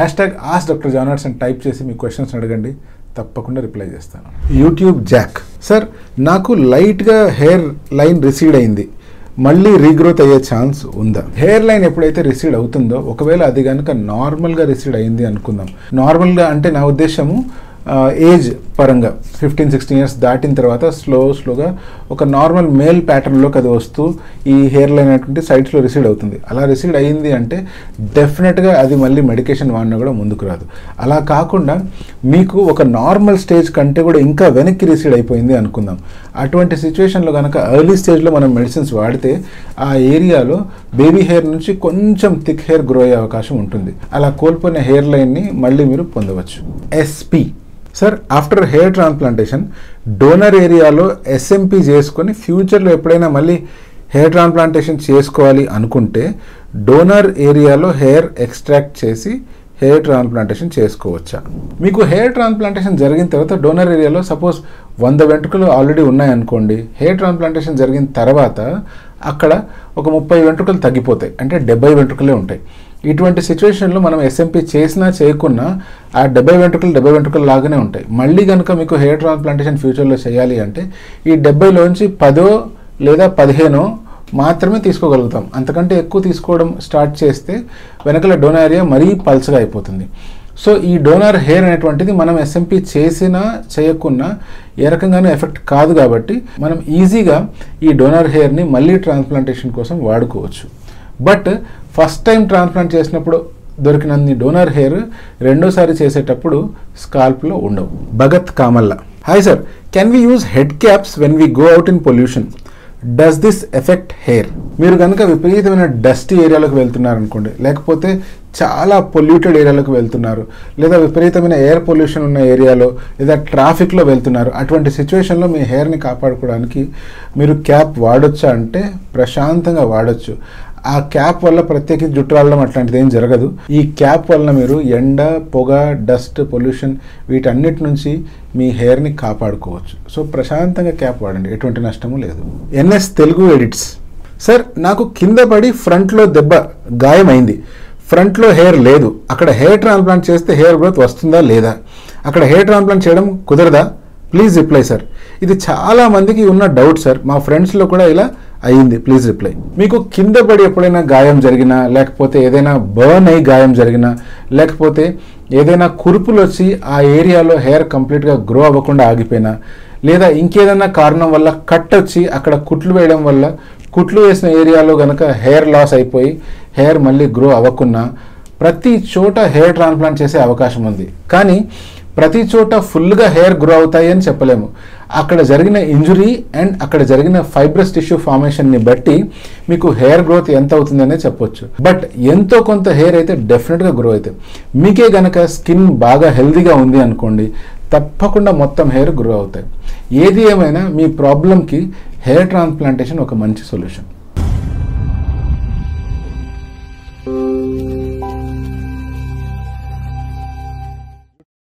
Hash tag ask doctor జానర్స్ అని type చేసి మీ క్వశ్చన్స్ అడగండి. తప్పకుండా రిప్లై చేస్తాను. యూట్యూబ్ జాక్ సార్ నాకు లైట్గా హెయిర్ లైన్ రిసీడ్ అయింది. మళ్ళీ రీగ్రోత్ అయ్యే ఛాన్స్ ఉందా? హెయిర్ లైన్ ఎప్పుడైతే రిసీడ్ అవుతుందో ఒకవేళ అది కనుక నార్మల్గా రిసీడ్ అయింది అనుకుందాం. నార్మల్గా అంటే నా ఉద్దేశము ఏజ్ పరంగా ఫిఫ్టీన్ సిక్స్టీన్ ఇయర్స్ దాటిన తర్వాత స్లో స్లోగా ఒక నార్మల్ మేల్ ప్యాటర్న్లోకి అది వస్తూ ఈ హెయిర్ లైన్ అనేటువంటి సైడ్స్లో రిసీడ్ అవుతుంది. అలా రిసీడ్ అయ్యింది అంటే డెఫినెట్గా అది మళ్ళీ మెడికేషన్ వాడినా కూడా ముందుకు రాదు. అలా కాకుండా మీకు ఒక నార్మల్ స్టేజ్ కంటే కూడా ఇంకా వెనక్కి రిసీడ్ అయిపోయింది అనుకుందాం. అటువంటి సిచ్యువేషన్లో కనుక ఎర్లీ స్టేజ్లో మనం మెడిసిన్స్ వాడితే ఆ ఏరియాలో బేబీ హెయిర్ నుంచి కొంచెం థిక్ హెయిర్ గ్రో అయ్యే అవకాశం ఉంటుంది. అలా కోల్పోయిన హెయిర్ లైన్ని మళ్ళీ మీరు పొందవచ్చు. SP sir after hair transplantation donor ఏరియాలో ఎస్ఎంపీ చేసుకొని ఫ్యూచర్లో ఎప్పుడైనా మళ్ళీ హెయిర్ ట్రాన్స్ప్లాంటేషన్ చేసుకోవాలి అనుకుంటే డోనర్ ఏరియాలో హెయిర్ ఎక్స్ట్రాక్ట్ చేసి హెయిర్ ట్రాన్స్ప్లాంటేషన్ చేసుకోవచ్చా? మీకు హెయిర్ ట్రాన్స్ప్లాంటేషన్ జరిగిన తర్వాత డోనర్ ఏరియాలో సపోజ్ వంద వెంట్రుకలు ఆల్రెడీ ఉన్నాయనుకోండి హెయిర్ ట్రాన్స్ప్లాంటేషన్ జరిగిన తర్వాత అక్కడ ఒక ముప్పై వెంట్రుకలు తగ్గిపోతాయి. అంటే డెబ్బై వెంట్రుకలే ఉంటాయి. ఇటువంటి సిచ్యువేషన్లో మనం ఎస్ఎంపీ చేసినా చేయకున్నా ఆ డెబ్బై వెంట్రుకలు డెబ్బై వెంట్రుకలు లాగానే ఉంటాయి. మళ్ళీ కనుక మీకు హెయిర్ ట్రాన్స్ప్లాంటేషన్ ఫ్యూచర్లో చేయాలి అంటే ఈ డెబ్బైలోంచి పదో లేదా పదిహేనో మాత్రమే తీసుకోగలుగుతాం. అంతకంటే ఎక్కువ తీసుకోవడం స్టార్ట్ చేస్తే వెనకల డోనర్ ఏరియా మరీ పల్చగా అయిపోతుంది. సో ఈ డోనర్ హెయిర్ అనేటువంటిది మనం ఎస్ఎంపీ చేసినా చేయకున్నా ఏ రకంగానూ ఎఫెక్ట్ కాదు కాబట్టి మనం ఈజీగా ఈ డోనర్ హెయిర్ని మళ్ళీ ట్రాన్స్ప్లాంటేషన్ కోసం వాడుకోవచ్చు. బట్ ఫస్ట్ టైం ట్రాన్స్ప్లాంట్ చేసినప్పుడు దొరికినన్ని డోనర్ హెయిర్ రెండోసారి చేసేటప్పుడు స్కాల్ప్లో ఉండవు. Bhagat కామల్లా. Hi sir can we use head caps when we go out in pollution does this effect hair మీరు కనుక విపరీతమైన డస్టీ ఏరియాలోకి వెళ్తున్నారనుకోండి లేకపోతే చాలా పొల్యూటెడ్ ఏరియాలోకి వెళ్తున్నారు లేదా విపరీతమైన ఎయిర్ పొల్యూషన్ ఉన్న ఏరియాలో లేదా ట్రాఫిక్లో వెళ్తున్నారు అటువంటి సిచ్యువేషన్లో మీ హెయిర్ని కాపాడుకోవడానికి మీరు క్యాప్ వాడొచ్చా అంటే ప్రశాంతంగా వాడచ్చు. ఆ క్యాప్ వల్ల ప్రత్యేకించి జుట్టు రావడం అట్లాంటిది ఏం జరగదు. ఈ క్యాప్ వల్ల మీరు ఎండ పొగ డస్ట్ పొల్యూషన్ వీటన్నిటి నుంచి మీ హెయిర్ని కాపాడుకోవచ్చు. సో ప్రశాంతంగా క్యాప్ వాడండి. ఎటువంటి నష్టము లేదు. NS Telugu edits. సార్ నాకు కింద పడి ఫ్రంట్లో దెబ్బ గాయమైంది. ఫ్రంట్లో హెయిర్ లేదు. అక్కడ హెయిర్ ట్రాన్స్ప్లాంట్ చేస్తే హెయిర్ గ్రోత్ వస్తుందా లేదా? అక్కడ హెయిర్ ట్రాన్స్ప్లాంట్ చేయడం కుదరదా? Please reply sir. ఇది చాలా మందికి ఉన్న డౌట్ సార్. మా ఫ్రెండ్స్లో కూడా ఇలా అయ్యింది ప్లీజ్ రిప్లై మీకు కింద పడి ఎప్పుడైనా గాయం జరిగినా లేకపోతే ఏదైనా బర్న్ అయ్యి గాయం జరిగినా లేకపోతే ఏదైనా కురుపులు వచ్చి ఆ ఏరియాలో హెయిర్ కంప్లీట్గా గ్రో అవ్వకుండా ఆగిపోయినా లేదా ఇంకేదైనా కారణం వల్ల కట్ వచ్చి అక్కడ కుట్లు వేయడం వల్ల కుట్లు వేసిన ఏరియాలో కనుక హెయిర్ లాస్ అయిపోయి హెయిర్ మళ్ళీ గ్రో అవ్వకున్నా ప్రతి చోట హెయిర్ ట్రాన్స్ప్లాంట్ చేసే అవకాశం ఉంది. కానీ ప్రతి చోట ఫుల్గా హెయిర్ గ్రో అవుతాయి అని చెప్పలేము. అక్కడ జరిగిన ఇంజురీ అండ్ అక్కడ జరిగిన ఫైబ్రస్ టిష్యూ ఫార్మేషన్ని బట్టి మీకు హెయిర్ గ్రోత్ ఎంత అవుతుందనే చెప్పొచ్చు. బట్ ఎంతో కొంత హెయిర్ అయితే డెఫినెట్గా గ్రో అవుతాయి మీకే గనక స్కిన్ బాగా హెల్దీగా ఉంది అనుకోండి తప్పకుండా మొత్తం హెయిర్ గ్రో అవుతాయి. ఏది ఏమైనా మీ ప్రాబ్లంకి హెయిర్ ట్రాన్స్ప్లాంటేషన్ ఒక మంచి సొల్యూషన్.